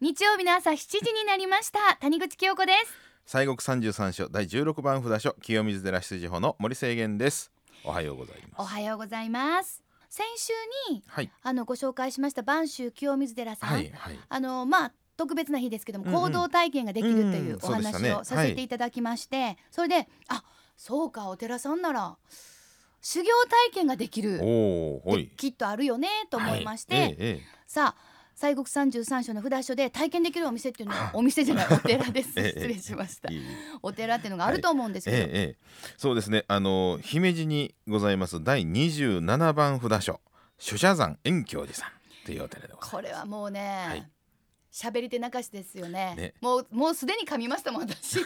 日曜日の朝7時になりました。谷口清子です。西国三十三所第十六番札所清水寺出自法の森清源です。おはようございます。おはようございます。先週にはい。あのご紹介しました播州清水寺さん、はいはい。あのまあ特別な日ですけども、うんうん。行動体験ができるといううんお話をさせてい。ただきまして、それであそうかお寺さんなら修行体験ができる。きっとあるよねと思いまして、はい。えええ。さあ西国三十三所の札所で体験できるお店っていうのはお店じゃない お寺です。ええ失礼しました。えいいお寺っていうのがあると思うんですけど、ええええ。そうですね。あの姫路にございます第二十七番札所諸社山遠教寺さんというお寺でございます。これはもうはねい。喋、り手泣かしですよね。ね。もうもうすでに噛みましたもん私。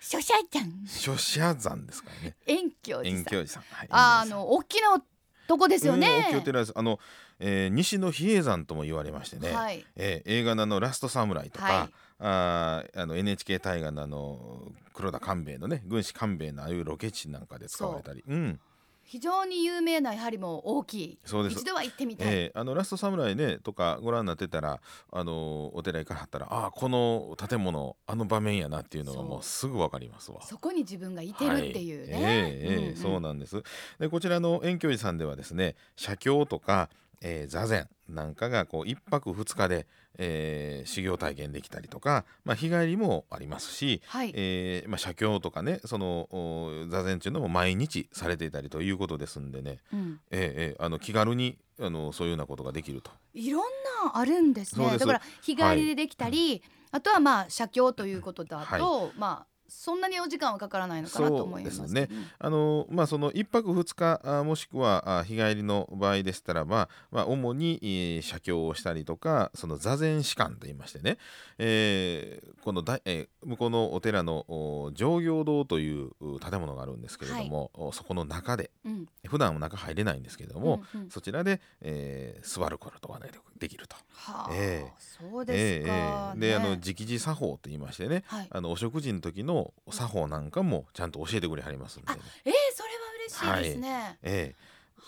書写ちゃん諸社山ですからね。遠京寺遠さん。教寺さん。はい。ああの大きなとこですようん大きいおね、寺です。あの、えー西の比叡山とも言われましてね、はい。えー映画のラストサムライとか、はい。あーあの NHK 大河のあの黒田官兵衛のね軍師官兵衛のああいうロケ地なんかで使われたり。うん非常に有名なやはりもう大きい。そうです。一度は行ってみたい、えーあのラストサムライねとかご覧になってたらあのお寺行かはったらああこの建物あの場面やなっていうのがもうすぐわかりますわ。そこに自分がいてるっていうね、はい。ええええんん。そうなんです。でこちらの遠距離さんではですね写経とか、えー座禅なんかがこう一泊二日で、えー修行体験できたりとか、まあ、日帰りもありますし、はい、えーまあ、写経とかねそのお座禅っていうのも毎日されていたりということですんでね、うん、えーえーあの気軽にあのそういうようなことができると。いろんなあるんですね。だから日帰りでできたり、あとはまあ写経ということだと、まあそんなにお時間はかからないのかなと思いますそうですあのまあその一泊二日あもしくはあ日帰りの場合でしたらば、まあ、主に、えー写経をしたりとかその座禅士館といいましてね、えーこのだ、えー向こうのお寺のお上行堂というう建物があるんですけれども、おそこの中でうん。普段は中入れないんですけれども、うんうん。そちらで、えー座ることができると。はあ、ええ。そうですか、えーえーであのね。直事作法と言いましてね。はい、あのお食事の時の作法なんかもちゃんと教えてくれはりますんでね。えー、それは嬉しいですね、ええ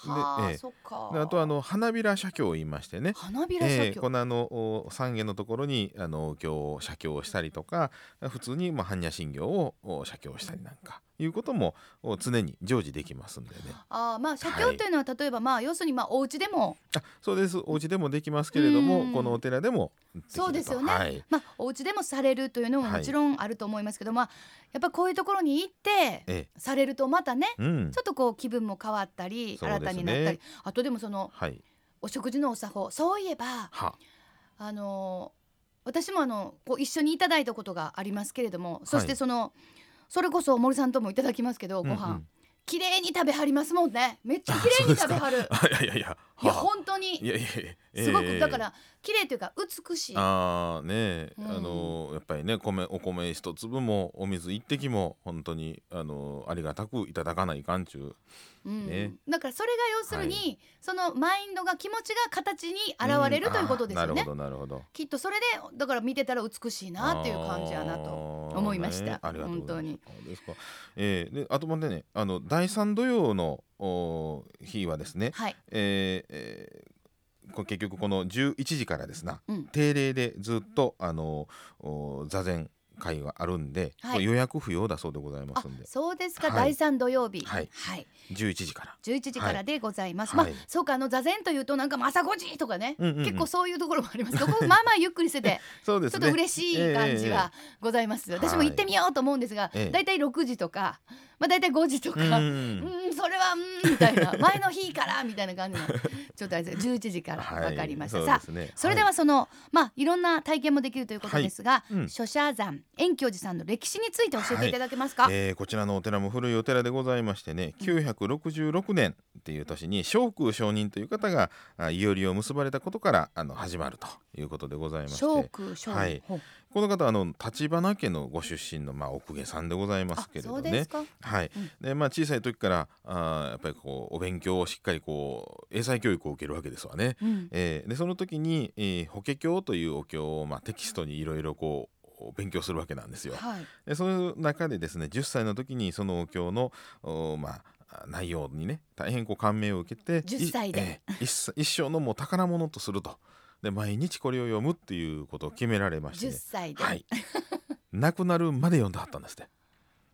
ー、でええそっかであとあの花びら写経を言いましてね、花びら写経、えーこのあのお三軒のところにあの経を写経をしたりとか普通にまあ般若心経をお写経したりなんかいうこともお常に常時できますんでね。あーまあ写経っていうのは例えばまあ要するにまあお家でも。あそうです。お家でもできますけれどもうん。このお寺でもそうですよね。はい。まあお家でもされるというのももちろんあると思いますけど、まあやっぱこういうところに行ってえされるとまたねえうん。ちょっとこう気分も変わったり、ね。新たになったりあとでもそのはい。お食事のお作法そういえばは。あの私もあのこう一緒にいただいたことがありますけれども、そしてそのそれこそ森さんともいただきますけどご飯、うん。うん綺麗に食べはりますもんね。めっちゃ綺麗に食べはる。あいやいやいやいやはあ。本当に。いやいやすごええ。くだから綺麗というか美しい。ああねえ、うん。あのやっぱりね米お米一粒もお水一滴も本当にあのありがたくいただかないかんちゅう。うん。ね。だからそれが要するに、はそのマインドが気持ちが形に現れるということですよね。なるほどなるほど。きっとそれでだから見てたら美しいなっていう感じやなとと思いました。ありがとうございます。本当に。そうですか、えー、であとまでね。あの第三土曜のお日はですね、はい、えーえー結局この11時からですなうん、定例でずっとあのお座禅会があるんで、はい。予約不要だそうでございまあすんで。そうですか、はい。第三土曜日。はい。はい、11時から。11時からでございます、はい。まあそうかあの座禅というとなんか朝5時とかね、うんうんうん。結構そういうところもありますまあまあゆっくりしてて そうですね。ちょっと嬉しい感じがございます、ええ私も行ってみようと思うんですが、ええ。だいたい6時とかまあだいたい5時とか、ううんん、それはうんみたいな。前の日からみたいな感じのちょっとあれです11時からはい。わかりました、さあねそれではその、まあいろんな体験もできるということですが、い。うん。諸社山遠教寺さんの歴史について教えてい。ただけますか、えーこちらのお寺も古いお寺でございましてね966年っていう年に正空上人という方があいよりを結ばれたことからあの始まるということでございまして。小空小はい。この方はあの立花家のご出身の、まあ、奥下さんでございまあすけれどね。はい。うん。でまあ、小さい時からあーやっぱりこうお勉強をしっかりこう英才教育を受けるわけですわね。うん。えーでその時に、えー法華経というお経を、まあ、テキストにいろいろこう勉強するわけなんですよ。はい。でその中でですね10歳の時にそのお経のおまあ内容にね大変こう感銘を受けて10歳で。いえー一一生のもう宝物とすると。で毎日これを読むっていうことを決められまして、10歳で、はい、亡くなるまで読んだはったんですって。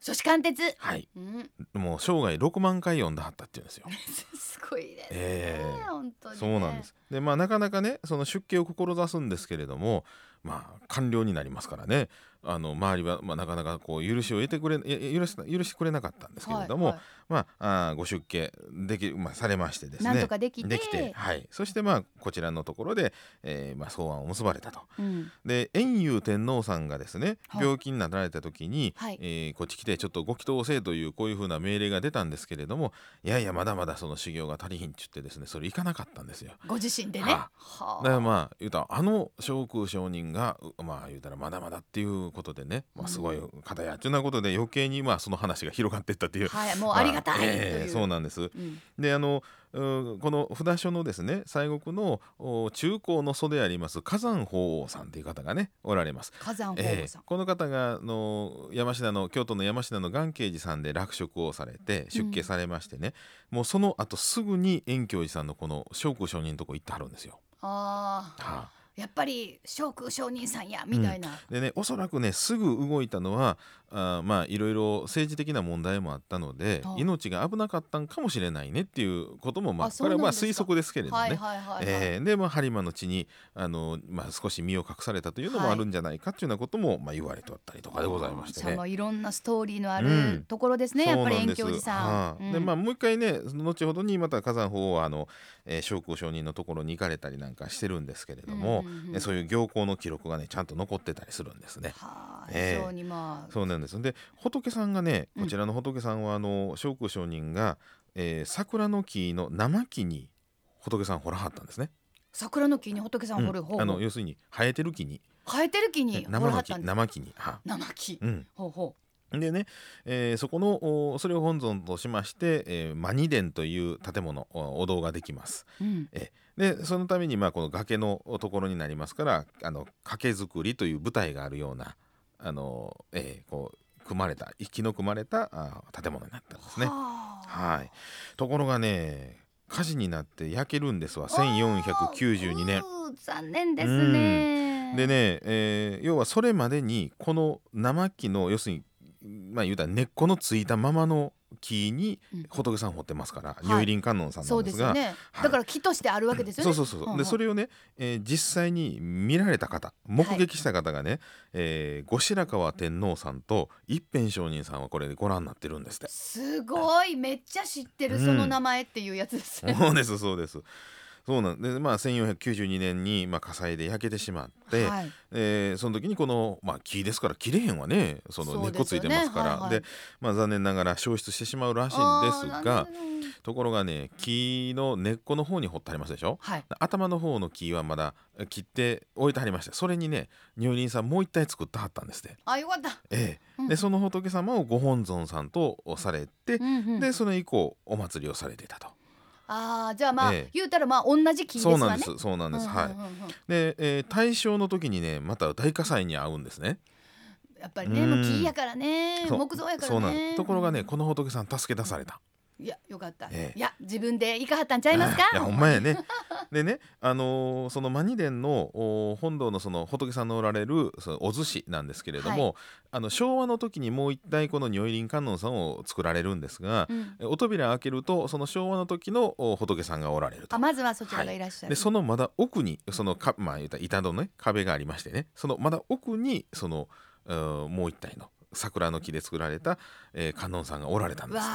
書士貫徹、はい。うん、もう生涯6万回読んだはったっていうんですよ。すごいですね、ええ。本当に、ね、そうなんです。でまあなかなかねその出家を志すんですけれどもまあ官僚になりますからね。あの周りは、まあ、なかなかこう許しを得てくれ許し許してくれなかったんですけれども、はいはい。まああーご出家でき、まあ、されましてですね。なんとかできて。できて、はい、そしてまあこちらのところで、えーまあ、草案を結ばれたと。うん、で円融天皇さんがですねはい。病気になられた時に、はい。えーこっち来てちょっとご祈祷せえというこういうふうな命令が出たんですけれどもいやいやまだまだその修行が足りひんっちゅってですねそれ行かなかったんですよ。ご自身でね。ははだからまあ言うたらあの将空上人がうまあ言うたらまだまだっていうことでね、まあ、すごい方やっていうようなことで余計にまあその話が広がっていったっていう。はいもうありがたいという、まあええそうなんです。うんであのうこの札所のですね西国のお中高の祖であります火山法皇さんという方がねおられます。火山法ええ皇さん、この方があの山科の京都の山科の元慶寺さんで落職をされて出家されましてね、もうその後すぐに遠教寺さんのこの聖空上人のとこ行ってはるんですよ。ああはあやっぱり聖空上人さんやみたいな、でねおそらくねすぐ動いたのはあーまあいろいろ政治的な問題もあったのではあ。命が危なかったんかもしれないねっていうこともまあこれはまあ推測ですけれどね。でまあ播磨の地にあの、まあ、少し身を隠されたというのもはいあるんじゃないかっていうようなことも、まあ、言われておったりとかでございましてね。いろんなストーリーのあるうん。ところですね、やっぱり遠そうなんです。教寺さん。でまあもう一回ね後ほどにまた火山法はあの、えー、聖空上人のところに行かれたりなんかしてるんですけれども、うんうんうんえそういう行幸の記録がねちゃんと残ってたりするんですね。はあ、ええ非常にまあ、そうなんです。で仏さんがねうん。こちらの仏さんはあの聖空上人が、えー桜の木の生木に仏さん掘らはったんですね。桜の木に仏さん掘るうんあの要するに生えてる木に。生えてる木に掘生の木らはったんです生木に。は。生木、うん、ほうほでね、えーそこのおそれを本尊としまして、えー、マニ殿という建物おお堂ができます。う、うん、でそのためにまあこの崖のところになりますからあの掛作りという舞台があるようなあの、えーこう組まれた木の組まれたあ建物になったんですね。はい、ところがね火事になって焼けるんですわ1492年。残念ですね。でね、えー要はそれまでにこの生木の要するにまあ言うたら根っこのついたままの木にうん。仏さん掘ってますから、い。如意輪観音さんなそんでが、うですすよね、はい。だから木としてあるわけですよね。そうそうそう、んん。でそれをね、えー実際に見られた方目撃した方がね、えー後白河天皇さんと一辺上人さんはこれご覧になってるんですって。すごい。めっちゃ知ってるうん。その名前っていうやつですね。そうですそうです。そうなんでまあ1492年に、まあ、火災で焼けてしまって、はい、えーその時にこの、まあ、木ですから切れへんわね。その根っこついてますから。でまあ、残念ながら消失してしまうらしいんですがところがね木の根っこの方に掘ってありますでしょ？はい、頭の方の木はまだえ切って置いてありましたそれにね如意輪さんもう一体作ってはったんですって、あよかった。ええ。うん。でその仏様をご本尊さんとされて、うんうんでそれ以降お祭りをされていたと。ああじゃあまあ、ええ。言うたらまあ同じ木ですわね。そうなんですそうなんです、はい。で、えー大正の時にねまた大火災に遭うんですね。やっぱりね、うん。もう木やからね木造やからね。ところがねうん。この仏さん助け出された、いやよかった、ええいや自分で行かはったんちゃいますか？いやほんまやね でねあのーそのマニ殿のお本堂のその仏さんのおられるそのお寿司なんですけれども、あの昭和の時にもう一体この如意輪観音さんを作られるんですが、うんお扉開けるとその昭和の時のお仏さんがおられるとあ。まずはそちらがいらっしゃる。でそのまだ奥にそのか、まあ、言った板のね壁がありましてねそのまだ奥にそのうんもう一体の桜の木で作られた、えー観音さんがおられたんです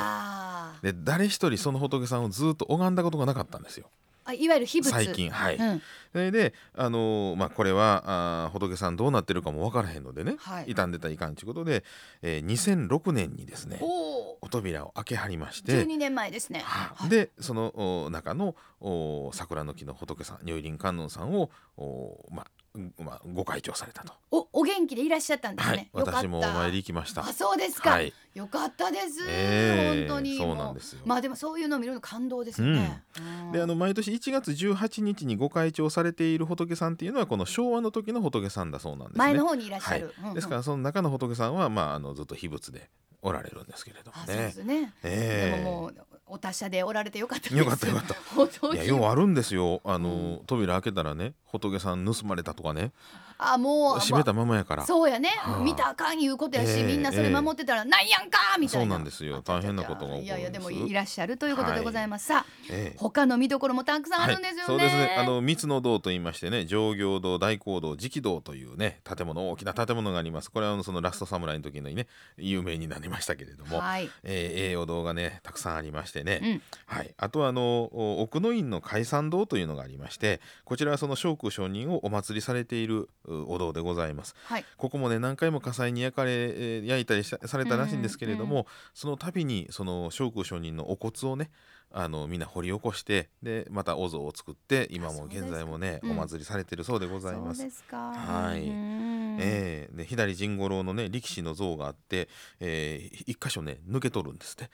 で誰一人その仏さんをずっと拝んだことがなかったんですよ。あいわゆる秘仏。最近はい、うん。それであのーまあこれはあー仏さんどうなってるかも分からへんのでね、はい。傷んでたらいかんということで、えー2006年にですねお扉を開けはりまして12年前ですね。ははい。でそのお中のお桜の木の仏さん如意輪観音さんをお、まあうんまあ、ご開帳されたと、おお元気でいらっしゃったんですはいね。よかった私もお参り行きましたあそうですか。はいよかったです。ええ本当にそうなんですよもまあでもそういうのを見るの感動ですよね。うんであの毎年1月18日にご開帳されている仏さんっていうのはこの昭和の時の仏さんだそうなんですね。前の方にいらっしゃる。うんうんですからその中の仏さんは、まあ、あのずっと秘仏でおられるんですけれどもあそうでね。すね。ええでももうお達者でおられてよかったです。よかったよかった。いやようあるんですよ。あの、うん。扉開けたらね仏さん盗まれたとかねあもう閉めたままやから。そうやね、はあ。見たらあかんいうことやし、ええみんなそれ守ってたら、なんやんかみたいな。そうなんですよ。大変なことがいやいやでもいらっしゃるということでございます、さあええ。他の見どころもたくさんあるんですよね、そうですね。あの三つの堂と言いましてね上行堂大講堂直堂というね建物大きな建物があります。これはそのラストサムライの時にね有名になりましたけれども、はい、えー栄養堂がねたくさんありましてね、うん。はい、あとはあのお奥の院の海山堂というのがありましてこちらはその聖空上人をお祭りされているうお堂でございます。はい、ここもね何回も火災に焼かれ、えー焼いたりされたらしいんですけれども、うんその度にその聖空上人のお骨をねあのみんな掘り起こしてでまたお像を作って今も現在もねそうん。お祭りされてるそうでございます。そう。ですか。はい。うん。ええで左陣五郎のね力士の像があって、えー、一箇所ね抜け取るんですって、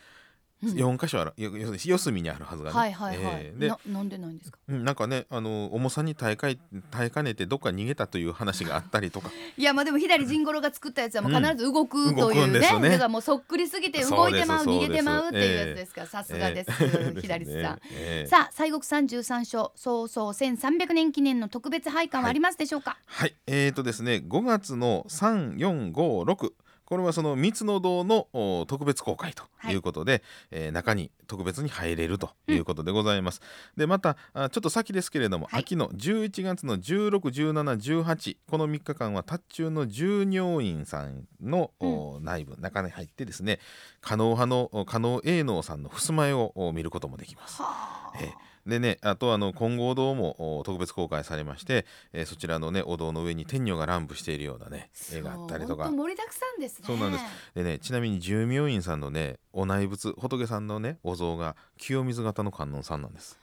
うん。四箇所ある。よ要するに四隅にあるはずがね、はいはいはい、えーでななんでないんですか？うんなんかねあの重さに耐えかえ耐えかねてどっか逃げたという話があったりとか。いやまあでも左陣五郎が作ったやつはもううん。必ず動くというね,、んですよね。だからもうそっくりすぎて動いてまう逃げてまうっていうやつそうです。からさすがです、えー 左さん、えーさあ西国三十三所総総1300年記念の特別拝観はありますでしょうか、はいえーとですね5月の3456これはその三つの堂のお特別公開とい。うことで、えー中に特別に入れるということでございます。でまたあちょっと先ですけれども、はい。秋の11月の161718この3日間は達中の従業員さんの、お内部中に入ってですね加納派のお加納栄能さんの襖絵をお見ることもできます。はあ。えーでねあとあの金剛堂もお特別公開されまして、えーそちらのねお堂の上に天女が乱舞しているようなね絵があったりとか。盛りだくさんですね。そうなんです。でねちなみに従明院さんのねお内仏仏さんのねお像が清水型の観音さんなんです。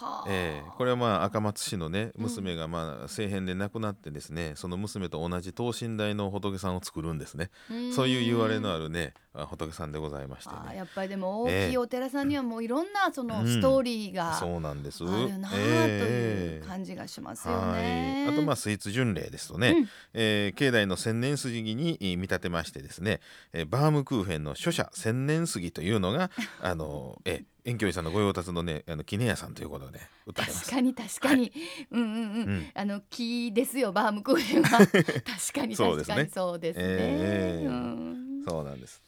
はあ。えーこれはまあ赤松市のね娘がまあ政変で亡くなってですね、その娘と同じ等身大の仏さんを作るんですね。そういう言われのあるねあ仏さんでございましてね。あーやっぱりでも大え。えきいお寺さんにはもういろんなそのうん。ストーリーがあそうなんです。るなあという感じがしますよね。はい、あとまあスイーツ巡礼ですとね、うん。えー境内の千年杉にえー見立てましてですね、えーバームクーヘンの書写千年杉というのが あの、えー、遠距離さんのご用達のねあの杵屋さんということで歌ってます。確かに確かに、うんうんうん、うん。あの木ですよバームクーヘンは。確かにそうですね。確かにそうですね。ええ。うん。そうなんです。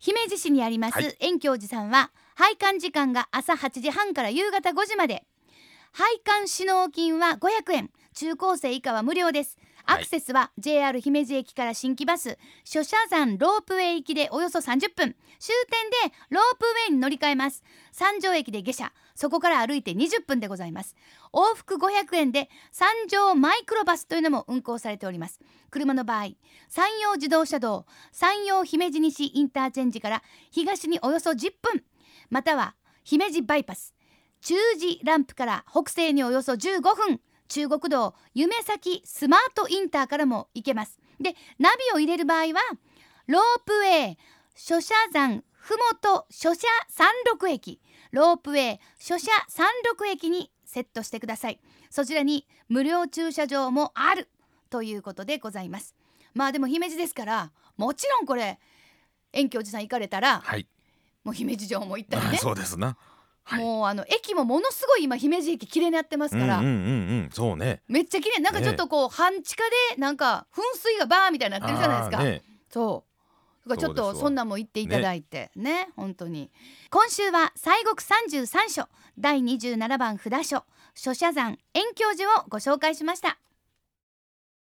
姫路市にあります、はい。遠京寺さんは拝観時間が朝8時半から夕方5時まで。拝観指導金は500円。中高生以下は無料です。はい。アクセスは JR 姫路駅から新規バス。諸社山ロープウェイ行きでおよそ30分。終点でロープウェイに乗り換えます。三条駅で下。車そこから歩いて20分でございます。往復500円で三条マイクロバスというのも運行されております。車の場合山陽自動車道山陽姫路西インターチェンジから東におよそ10分または姫路バイパス中寺ランプから北西におよそ15分中国道夢咲スマートインターからも行けます。でナビを入れる場合はロープウェイ諸社山ふもと諸社山麓駅ロープウェイ諸社山麓駅にセットしてください。そちらに無料駐車場もあるということでございます。まあでも姫路ですからもちろんこれ遠京寺さん行かれたらはい、もう姫路城も行ったりね。そうですな。はい。もうあの駅もものすごい今姫路駅綺麗になってますから、うんうんうんうん、そうね。めっちゃ綺麗。なんかちょっとこう、半地下でなんか噴水がバーみたいになってるじゃないですか、ね。そうちょっとそんなんも行っていただいてね。本当に。今週は西国三十三所第27番札所諸社山遠教寺をご紹介しました